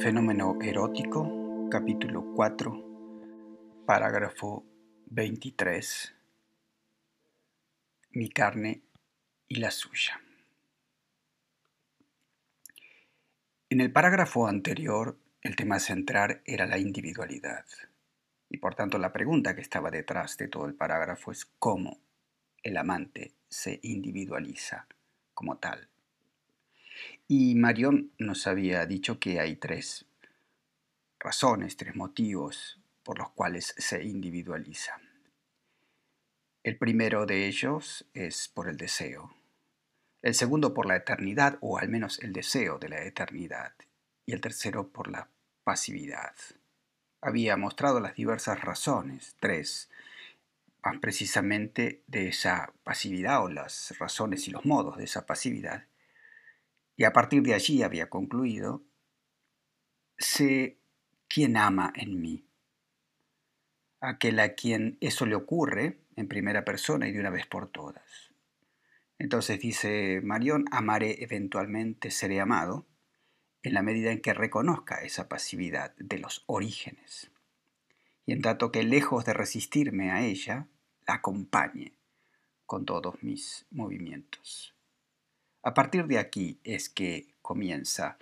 Fenómeno erótico, capítulo 4, parágrafo 23. Mi carne y la suya. En el parágrafo anterior, el tema central era la individualidad. Y por tanto la pregunta que estaba detrás de todo el parágrafo es cómo el amante se individualiza como tal. Y Marion nos había dicho que hay tres razones, tres motivos por los cuales se individualiza. El primero de ellos es por el deseo, el segundo por la eternidad, o al menos el deseo de la eternidad, y el tercero por la pasividad. Había mostrado las diversas razones, tres, más precisamente de esa pasividad o las razones y los modos de esa pasividad, y a partir de allí había concluido, sé quién ama en mí. Aquel a quien eso le ocurre en primera persona y de una vez por todas. Entonces dice Marión, amaré eventualmente, seré amado, en la medida en que reconozca esa pasividad de los orígenes. Y en tanto que lejos de resistirme a ella, la acompañe con todos mis movimientos. A partir de aquí es que comienza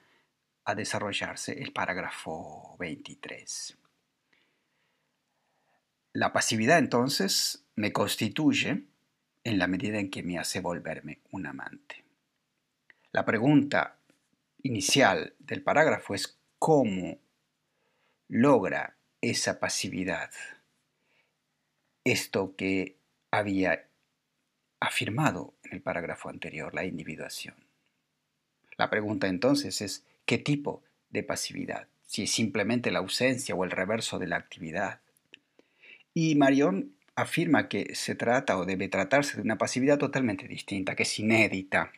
a desarrollarse el parágrafo 23. La pasividad entonces me constituye en la medida en que me hace volverme un amante. La pregunta inicial del parágrafo es cómo logra esa pasividad esto que había afirmado en el parágrafo anterior, la individuación. La pregunta entonces es, ¿qué tipo de pasividad? Si es simplemente la ausencia o el reverso de la actividad. Y Marion afirma que se trata o debe tratarse de una pasividad totalmente distinta, que es inédita,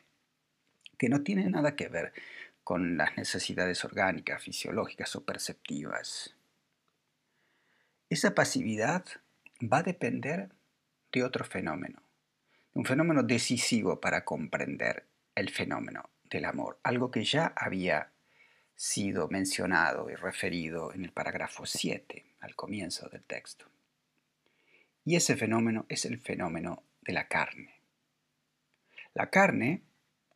que no tiene nada que ver con las necesidades orgánicas, fisiológicas o perceptivas. Esa pasividad va a depender de otro fenómeno, un fenómeno decisivo para comprender el fenómeno del amor, algo que ya había sido mencionado y referido en el parágrafo 7, al comienzo del texto. Y ese fenómeno es el fenómeno de la carne. La carne,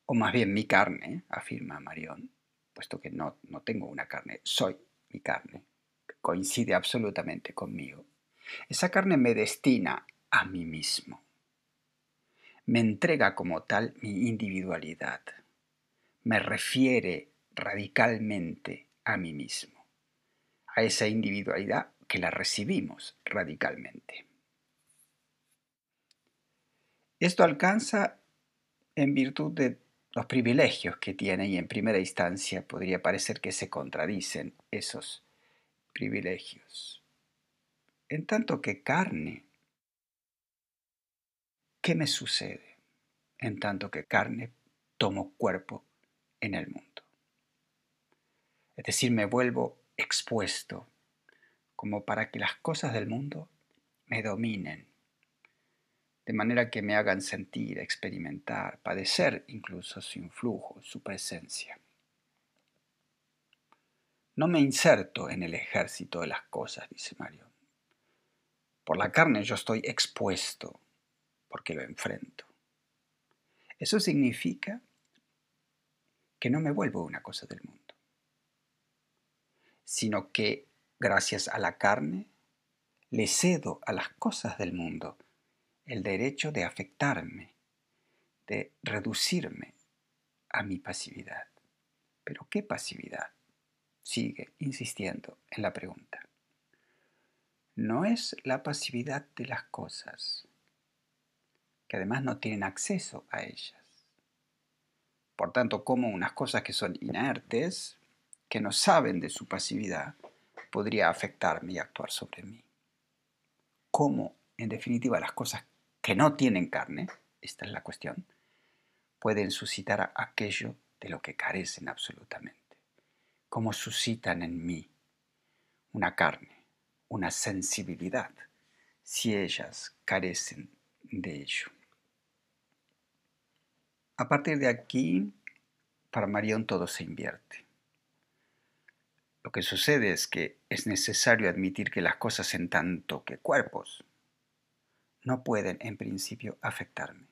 o más bien mi carne, afirma Marión, puesto que no, no tengo una carne, soy mi carne, coincide absolutamente conmigo. Esa carne me destina a mí mismo me entrega como tal mi individualidad, me refiere radicalmente a mí mismo, a esa individualidad que la recibimos radicalmente. Esto alcanza en virtud de los privilegios que tiene y en primera instancia podría parecer que se contradicen esos privilegios. En tanto que carne ¿Qué me sucede en tanto que carne tomo cuerpo en el mundo? Es decir, me vuelvo expuesto como para que las cosas del mundo me dominen, de manera que me hagan sentir, experimentar, padecer incluso su influjo, su presencia. No me inserto en el ejército de las cosas, dice Mario. Por la carne yo estoy expuesto porque lo enfrento. Eso significa que no me vuelvo una cosa del mundo, sino que gracias a la carne le cedo a las cosas del mundo el derecho de afectarme, de reducirme a mi pasividad. Pero ¿qué pasividad? Sigue insistiendo en la pregunta. No es la pasividad de las cosas, que además no tienen acceso a ellas. Por tanto, como unas cosas que son inertes, que no saben de su pasividad, podría afectarme y actuar sobre mí. ¿Cómo, en definitiva, las cosas que no tienen carne, esta es la cuestión, pueden suscitar aquello de lo que carecen absolutamente? ¿Cómo suscitan en mí una carne, una sensibilidad, si ellas carecen de ello? A partir de aquí, para Marión todo se invierte. Lo que sucede es que es necesario admitir que las cosas en tanto que cuerpos no pueden en principio afectarme.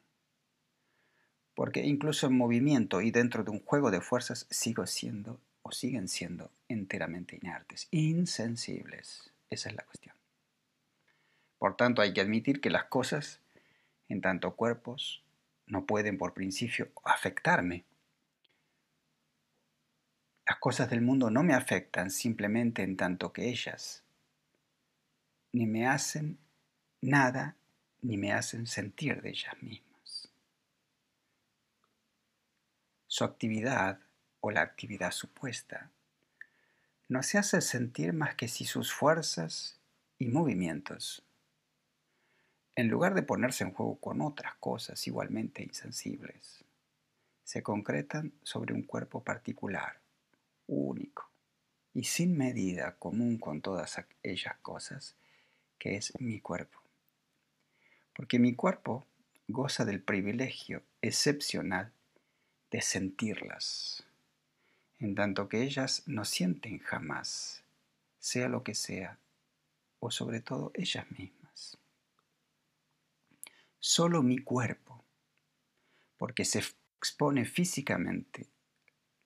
Porque incluso en movimiento y dentro de un juego de fuerzas sigo siendo o siguen siendo enteramente inertes, insensibles. Esa es la cuestión. Por tanto, hay que admitir que las cosas, en tanto cuerpos, no pueden por principio afectarme. Las cosas del mundo no me afectan simplemente en tanto que ellas ni me hacen nada ni me hacen sentir de ellas mismas. Su actividad o la actividad supuesta no se hace sentir más que si sus fuerzas y movimientos, en lugar de ponerse en juego con otras cosas igualmente insensibles, se concretan sobre un cuerpo particular, único y sin medida común con todas aquellas cosas, que es mi cuerpo porque mi cuerpo goza del privilegio excepcional de sentirlas, en tanto que ellas no sienten jamás, sea lo que sea, o sobre todo ellas mismas. Solo mi cuerpo, porque se expone físicamente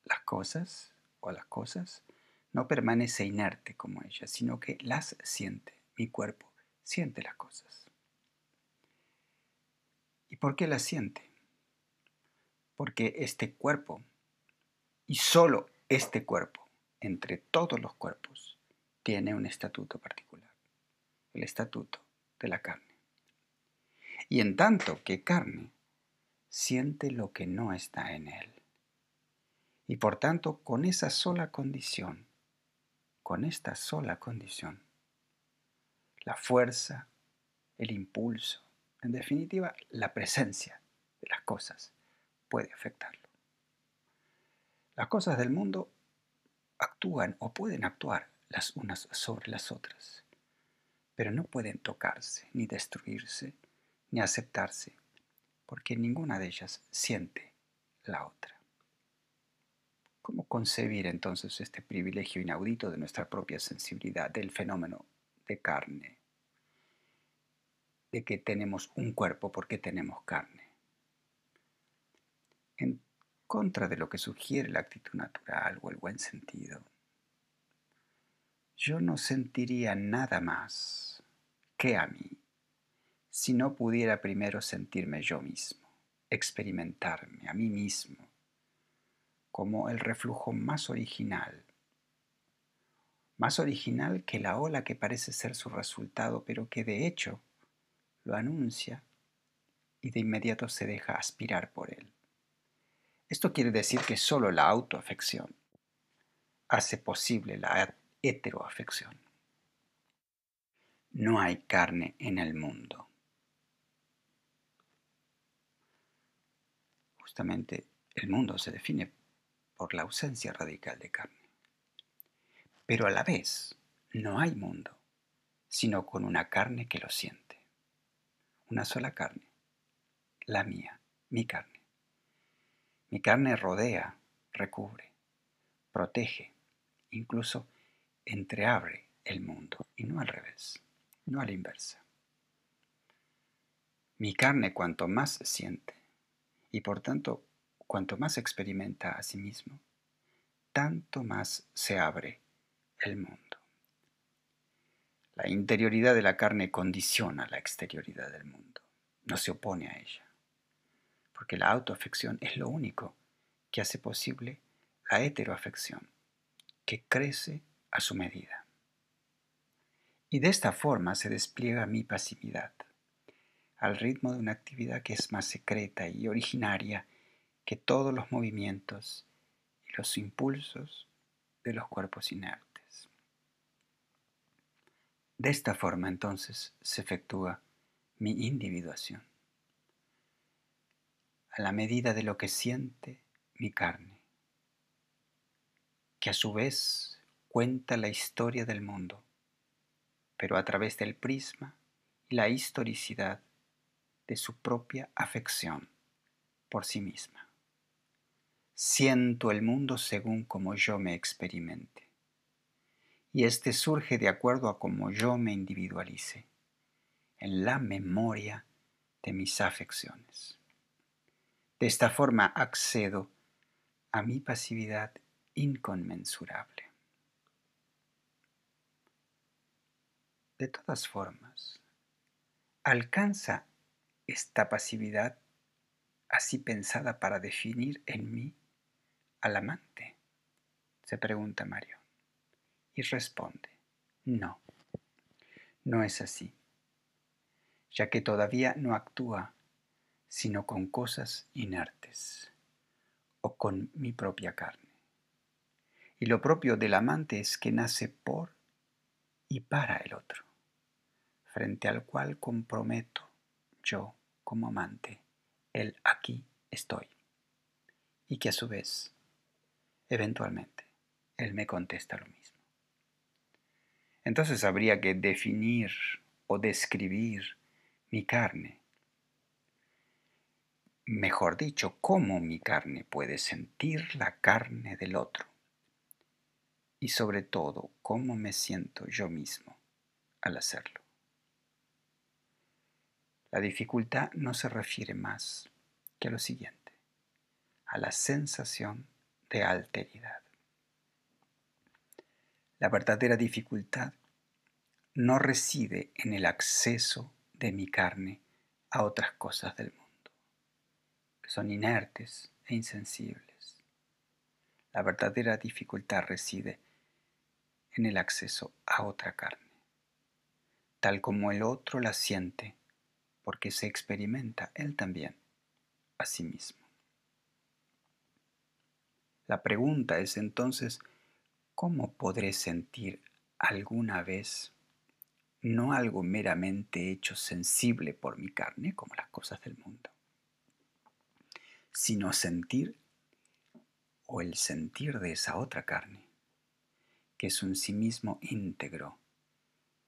las cosas o las cosas, no permanece inerte como ellas, sino que las siente. Mi cuerpo siente las cosas. ¿Y por qué la siente? Porque este cuerpo, y solo este cuerpo, entre todos los cuerpos, tiene un estatuto particular, el estatuto de la carne. Y en tanto que carne, siente lo que no está en él. Y por tanto, con esa sola condición, con esta sola condición, la fuerza, el impulso, en definitiva, la presencia de las cosas puede afectarlo. Las cosas del mundo actúan o pueden actuar las unas sobre las otras, pero no pueden tocarse, ni destruirse, ni aceptarse, porque ninguna de ellas siente la otra. ¿Cómo concebir entonces este privilegio inaudito de nuestra propia sensibilidad del fenómeno de carne de que tenemos un cuerpo porque tenemos carne. En contra de lo que sugiere la actitud natural o el buen sentido, yo no sentiría nada más que a mí si no pudiera primero sentirme yo mismo, experimentarme a mí mismo como el reflujo más original, más original que la ola que parece ser su resultado, pero que de hecho lo anuncia y de inmediato se deja aspirar por él. Esto quiere decir que solo la autoafección hace posible la heteroafección. No hay carne en el mundo. Justamente el mundo se define por la ausencia radical de carne. Pero a la vez no hay mundo, sino con una carne que lo siente una sola carne, la mía, mi carne. Mi carne rodea, recubre, protege, incluso entreabre el mundo y no al revés, no a la inversa. Mi carne cuanto más siente y por tanto cuanto más experimenta a sí mismo, tanto más se abre el mundo. La interioridad de la carne condiciona la exterioridad del mundo, no se opone a ella, porque la autoafección es lo único que hace posible la heteroafección, que crece a su medida. Y de esta forma se despliega mi pasividad, al ritmo de una actividad que es más secreta y originaria que todos los movimientos y los impulsos de los cuerpos inertes. De esta forma entonces se efectúa mi individuación. A la medida de lo que siente mi carne, que a su vez cuenta la historia del mundo, pero a través del prisma y la historicidad de su propia afección por sí misma. Siento el mundo según como yo me experimente y este surge de acuerdo a cómo yo me individualice, en la memoria de mis afecciones. De esta forma accedo a mi pasividad inconmensurable. De todas formas, ¿alcanza esta pasividad así pensada para definir en mí al amante? se pregunta Mario. Y responde, no, no es así, ya que todavía no actúa sino con cosas inertes o con mi propia carne. Y lo propio del amante es que nace por y para el otro, frente al cual comprometo yo como amante el aquí estoy, y que a su vez, eventualmente, él me contesta lo mismo. Entonces habría que definir o describir mi carne. Mejor dicho, cómo mi carne puede sentir la carne del otro. Y sobre todo, cómo me siento yo mismo al hacerlo. La dificultad no se refiere más que a lo siguiente, a la sensación de alteridad. La verdadera dificultad no reside en el acceso de mi carne a otras cosas del mundo, que son inertes e insensibles. La verdadera dificultad reside en el acceso a otra carne, tal como el otro la siente porque se experimenta él también a sí mismo. La pregunta es entonces, ¿cómo podré sentir alguna vez no algo meramente hecho sensible por mi carne, como las cosas del mundo, sino sentir o el sentir de esa otra carne, que es un sí mismo íntegro,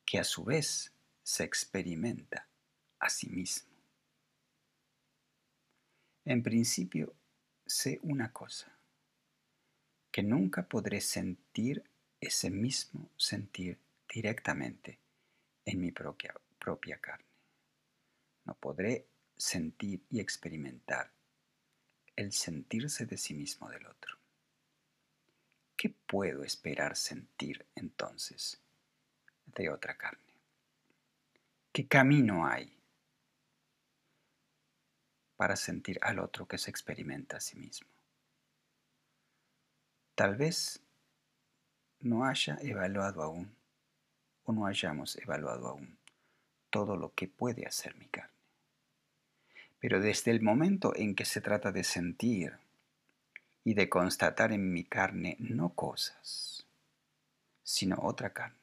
que a su vez se experimenta a sí mismo. En principio, sé una cosa, que nunca podré sentir ese mismo sentir directamente en mi propia, propia carne. No podré sentir y experimentar el sentirse de sí mismo del otro. ¿Qué puedo esperar sentir entonces de otra carne? ¿Qué camino hay para sentir al otro que se experimenta a sí mismo. Tal vez no haya evaluado aún o no hayamos evaluado aún todo lo que puede hacer mi carne. Pero desde el momento en que se trata de sentir y de constatar en mi carne no cosas, sino otra carne,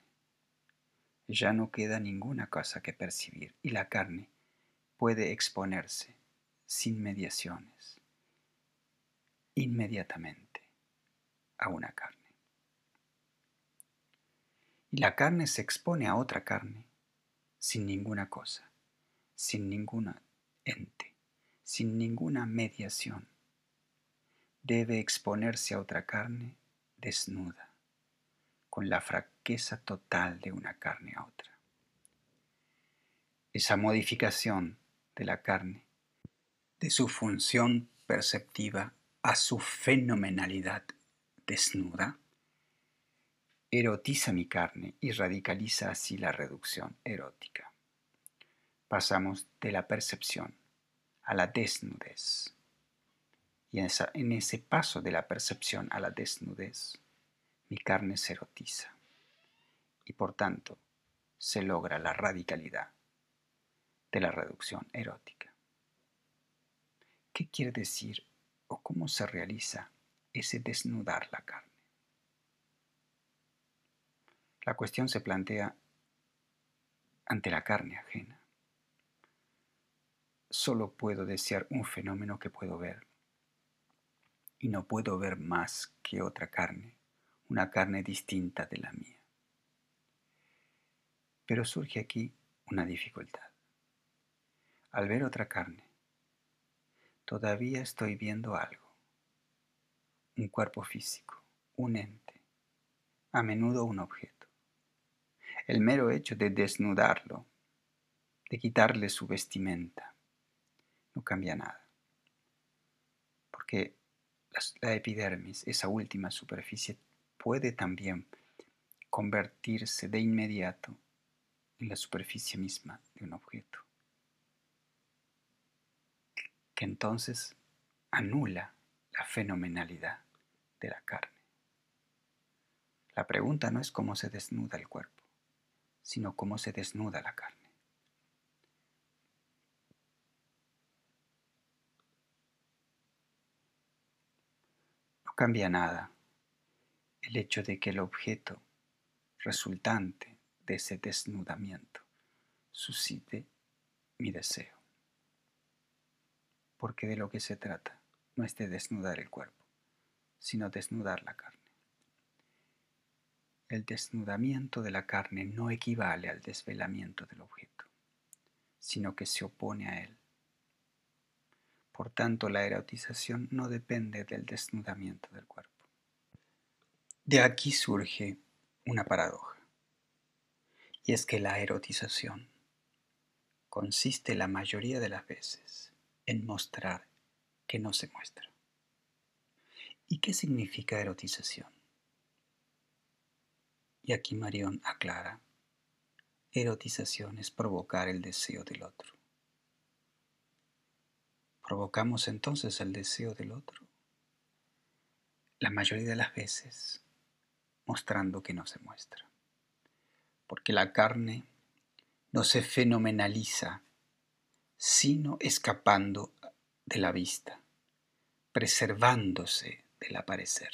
ya no queda ninguna cosa que percibir y la carne puede exponerse sin mediaciones, inmediatamente a una carne. Y la carne se expone a otra carne sin ninguna cosa, sin ninguna ente, sin ninguna mediación. Debe exponerse a otra carne desnuda, con la fraqueza total de una carne a otra. Esa modificación de la carne de su función perceptiva a su fenomenalidad desnuda, erotiza mi carne y radicaliza así la reducción erótica. Pasamos de la percepción a la desnudez. Y en, en ese paso de la percepción a la desnudez, mi carne se erotiza y por tanto se logra la radicalidad de la reducción erótica. ¿Qué quiere decir o cómo se realiza ese desnudar la carne? La cuestión se plantea ante la carne ajena. Solo puedo desear un fenómeno que puedo ver y no puedo ver más que otra carne, una carne distinta de la mía. Pero surge aquí una dificultad. Al ver otra carne, todavía estoy viendo algo, un cuerpo físico, un ente, a menudo un objeto. el mero hecho de desnudarlo, de quitarle su vestimenta, no cambia nada. Porque la epidermis, esa última superficie, puede también convertirse de inmediato en la superficie misma de un objeto, que entonces anula la fenomenalidad de la carne. La pregunta no es cómo se desnuda el cuerpo, sino cómo se desnuda la carne. No cambia nada el hecho de que el objeto resultante de ese desnudamiento suscite mi deseo. Porque de lo que se trata no es de desnudar el cuerpo, sino desnudar la carne. El desnudamiento de la carne no equivale al desvelamiento del objeto, sino que se opone a él. Por tanto, la erotización no depende del desnudamiento del cuerpo. De aquí surge una paradoja, y es que la erotización consiste la mayoría de las veces en mostrar que no se muestra. ¿Y qué significa erotización? Y aquí Marión aclara, erotización es provocar el deseo del otro. ¿Provocamos entonces el deseo del otro? La mayoría de las veces mostrando que no se muestra. Porque la carne no se fenomenaliza, sino escapando de la vista, preservándose del aparecer.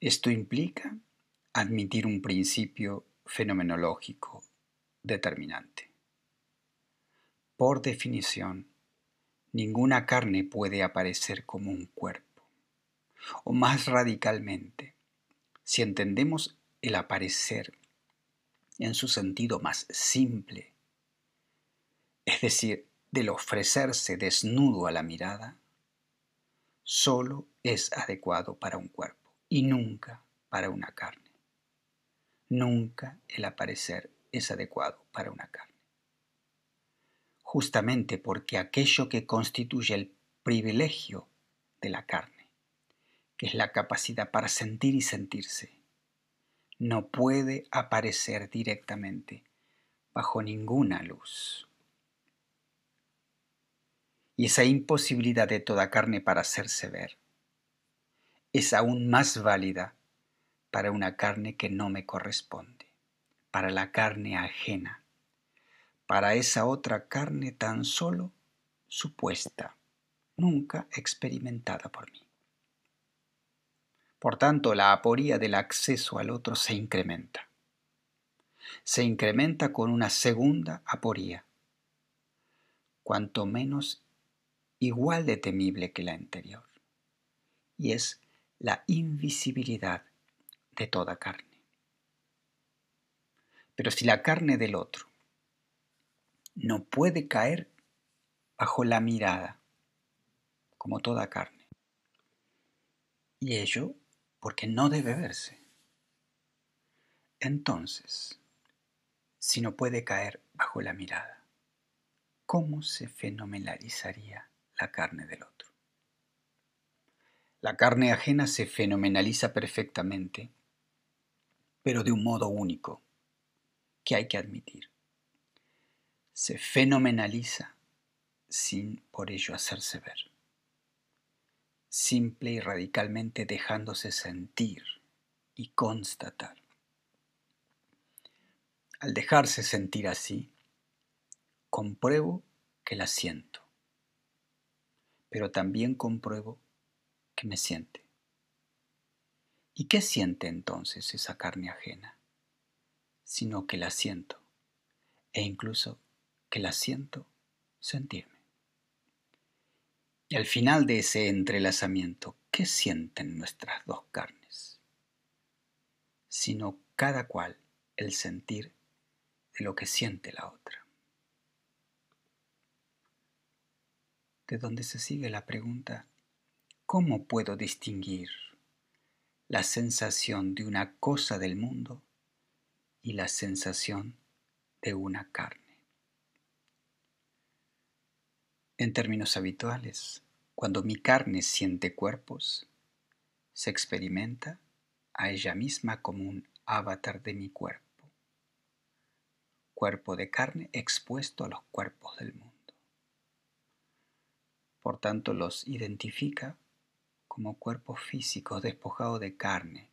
Esto implica admitir un principio fenomenológico determinante. Por definición, ninguna carne puede aparecer como un cuerpo, o más radicalmente, si entendemos el aparecer en su sentido más simple, es decir, del ofrecerse desnudo a la mirada, solo es adecuado para un cuerpo y nunca para una carne. Nunca el aparecer es adecuado para una carne. Justamente porque aquello que constituye el privilegio de la carne, que es la capacidad para sentir y sentirse, no puede aparecer directamente bajo ninguna luz. Y esa imposibilidad de toda carne para hacerse ver es aún más válida para una carne que no me corresponde, para la carne ajena, para esa otra carne tan solo supuesta, nunca experimentada por mí. Por tanto, la aporía del acceso al otro se incrementa. Se incrementa con una segunda aporía, cuanto menos igual de temible que la anterior, y es la invisibilidad de toda carne. Pero si la carne del otro no puede caer bajo la mirada, como toda carne, y ello porque no debe verse, entonces, si no puede caer bajo la mirada, ¿cómo se fenomenalizaría la carne del otro? La carne ajena se fenomenaliza perfectamente pero de un modo único, que hay que admitir. Se fenomenaliza sin por ello hacerse ver, simple y radicalmente dejándose sentir y constatar. Al dejarse sentir así, compruebo que la siento, pero también compruebo que me siente. ¿Y qué siente entonces esa carne ajena? Sino que la siento, e incluso que la siento sentirme. Y al final de ese entrelazamiento, ¿qué sienten nuestras dos carnes? Sino cada cual el sentir de lo que siente la otra. De donde se sigue la pregunta, ¿cómo puedo distinguir la sensación de una cosa del mundo y la sensación de una carne. En términos habituales, cuando mi carne siente cuerpos, se experimenta a ella misma como un avatar de mi cuerpo, cuerpo de carne expuesto a los cuerpos del mundo. Por tanto, los identifica como cuerpos físicos despojados de carne,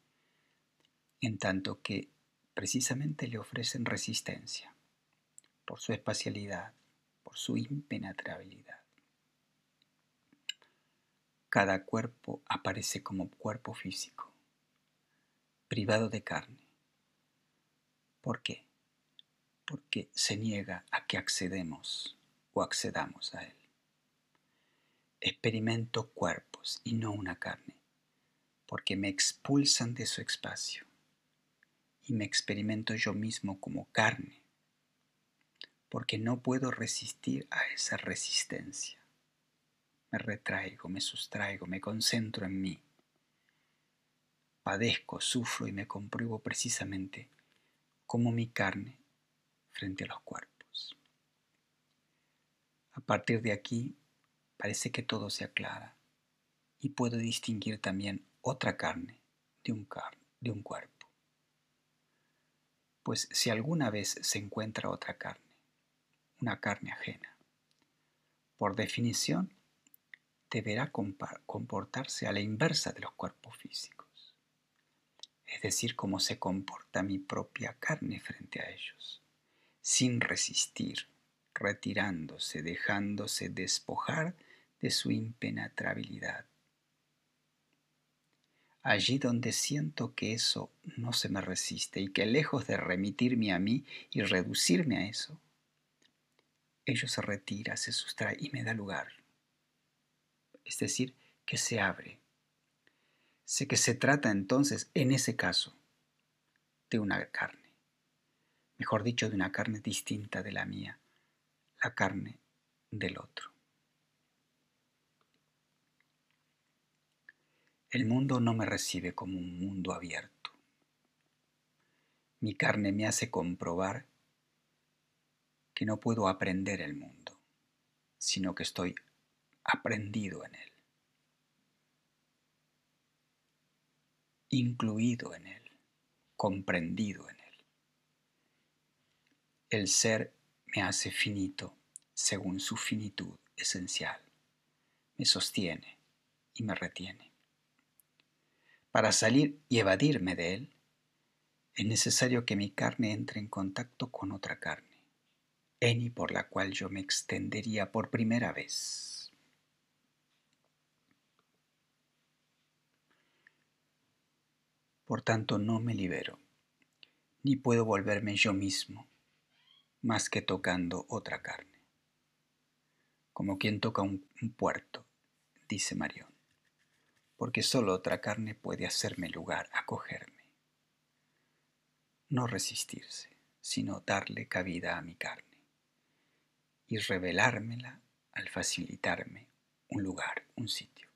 en tanto que precisamente le ofrecen resistencia por su espacialidad, por su impenetrabilidad. Cada cuerpo aparece como cuerpo físico, privado de carne. ¿Por qué? Porque se niega a que accedemos o accedamos a él. Experimento cuerpos y no una carne, porque me expulsan de su espacio y me experimento yo mismo como carne, porque no puedo resistir a esa resistencia. Me retraigo, me sustraigo, me concentro en mí. Padezco, sufro y me compruebo precisamente como mi carne frente a los cuerpos. A partir de aquí parece que todo se aclara y puedo distinguir también otra carne de un, de un cuerpo. Pues si alguna vez se encuentra otra carne, una carne ajena, por definición deberá comportarse a la inversa de los cuerpos físicos, es decir, cómo se comporta mi propia carne frente a ellos, sin resistir, retirándose, dejándose despojar de su impenetrabilidad allí donde siento que eso no se me resiste y que lejos de remitirme a mí y reducirme a eso, ello se retira, se sustrae y me da lugar. Es decir, que se abre. Sé que se trata entonces, en ese caso, de una carne. Mejor dicho, de una carne distinta de la mía, la carne del otro. El mundo no me recibe como un mundo abierto. Mi carne me hace comprobar que no puedo aprender el mundo, sino que estoy aprendido en él, incluido en él, comprendido en él. El ser me hace finito según su finitud esencial, me sostiene y me retiene. Para salir y evadirme de él, es necesario que mi carne entre en contacto con otra carne, en y por la cual yo me extendería por primera vez. Por tanto, no me libero, ni puedo volverme yo mismo, más que tocando otra carne, como quien toca un, puerto, dice Marión porque solo otra carne puede hacerme lugar, acogerme. No resistirse, sino darle cabida a mi carne y revelármela al facilitarme un lugar, un sitio.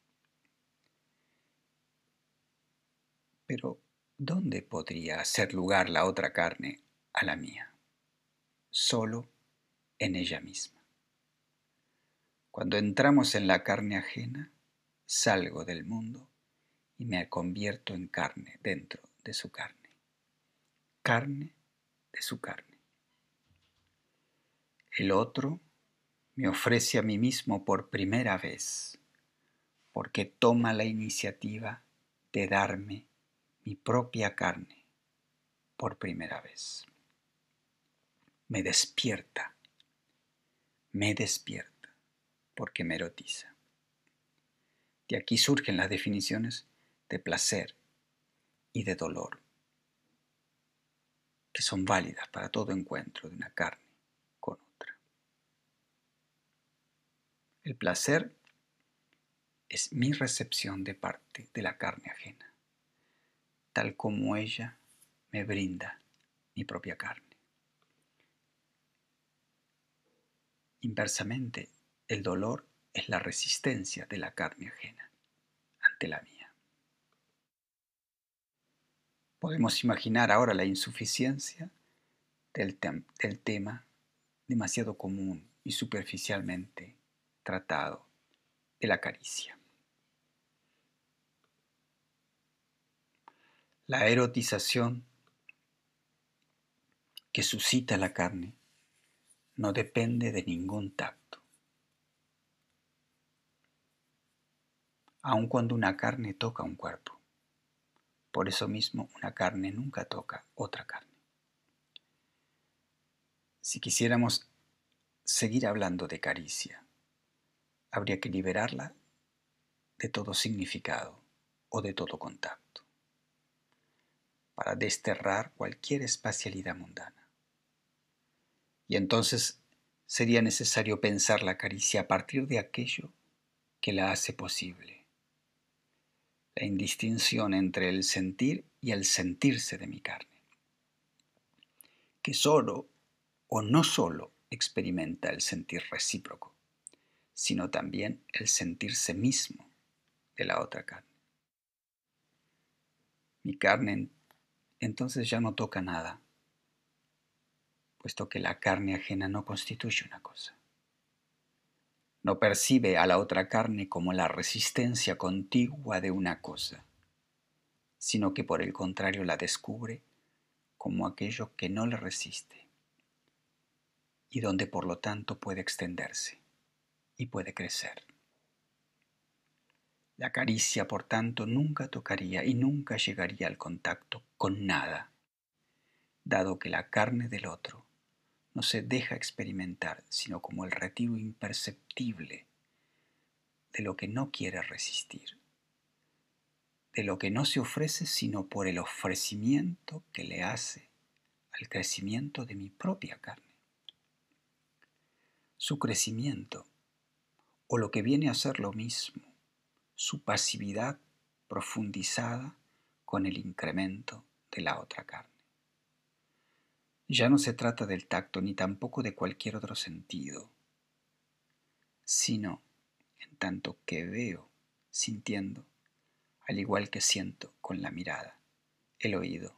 Pero, ¿dónde podría hacer lugar la otra carne a la mía? Solo en ella misma. Cuando entramos en la carne ajena, salgo del mundo y me convierto en carne dentro de su carne. Carne de su carne. El otro me ofrece a mí mismo por primera vez, porque toma la iniciativa de darme mi propia carne por primera vez. Me despierta, me despierta, porque me erotiza. De aquí surgen las definiciones de placer y de dolor, que son válidas para todo encuentro de una carne con otra. El placer es mi recepción de parte de la carne ajena, tal como ella me brinda mi propia carne. Inversamente, el dolor es la resistencia de la carne ajena ante la mía. Podemos imaginar ahora la insuficiencia del, del tema demasiado común y superficialmente tratado de la caricia. La erotización que suscita la carne no depende de ningún tacto. Aun cuando una carne toca un cuerpo. Por eso mismo una carne nunca toca otra carne. Si quisiéramos seguir hablando de caricia, habría que liberarla de todo significado o de todo contacto, para desterrar cualquier espacialidad mundana. Y entonces sería necesario pensar la caricia a partir de aquello que la hace posible, la indistinción entre el sentir y el sentirse de mi carne, que solo o no solo experimenta el sentir recíproco, sino también el sentirse mismo de la otra carne. Mi carne entonces ya no toca nada, puesto que la carne ajena no constituye una cosa. No percibe a la otra carne como la resistencia contigua de una cosa, sino que por el contrario la descubre como aquello que no le resiste y donde por lo tanto puede extenderse y puede crecer. La caricia, por tanto, nunca tocaría y nunca llegaría al contacto con nada, dado que la carne del otro no se deja experimentar sino como el retiro imperceptible de lo que no quiere resistir, de lo que no se ofrece sino por el ofrecimiento que le hace al crecimiento de mi propia carne su crecimiento, o lo que viene a ser lo mismo, su pasividad profundizada con el incremento de la otra carne. Ya no se trata del tacto ni tampoco de cualquier otro sentido, sino en tanto que veo, sintiendo, al igual que siento con la mirada, el oído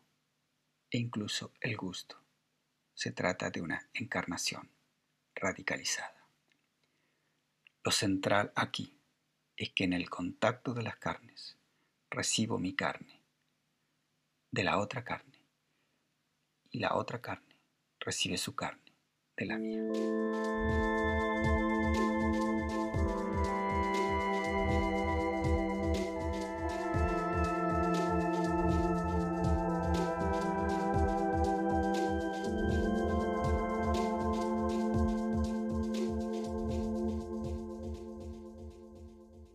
e incluso el gusto. Se trata de una encarnación radicalizada. Lo central aquí es que en el contacto de las carnes recibo mi carne de la otra carne y la otra carne recibe su carne de la mía.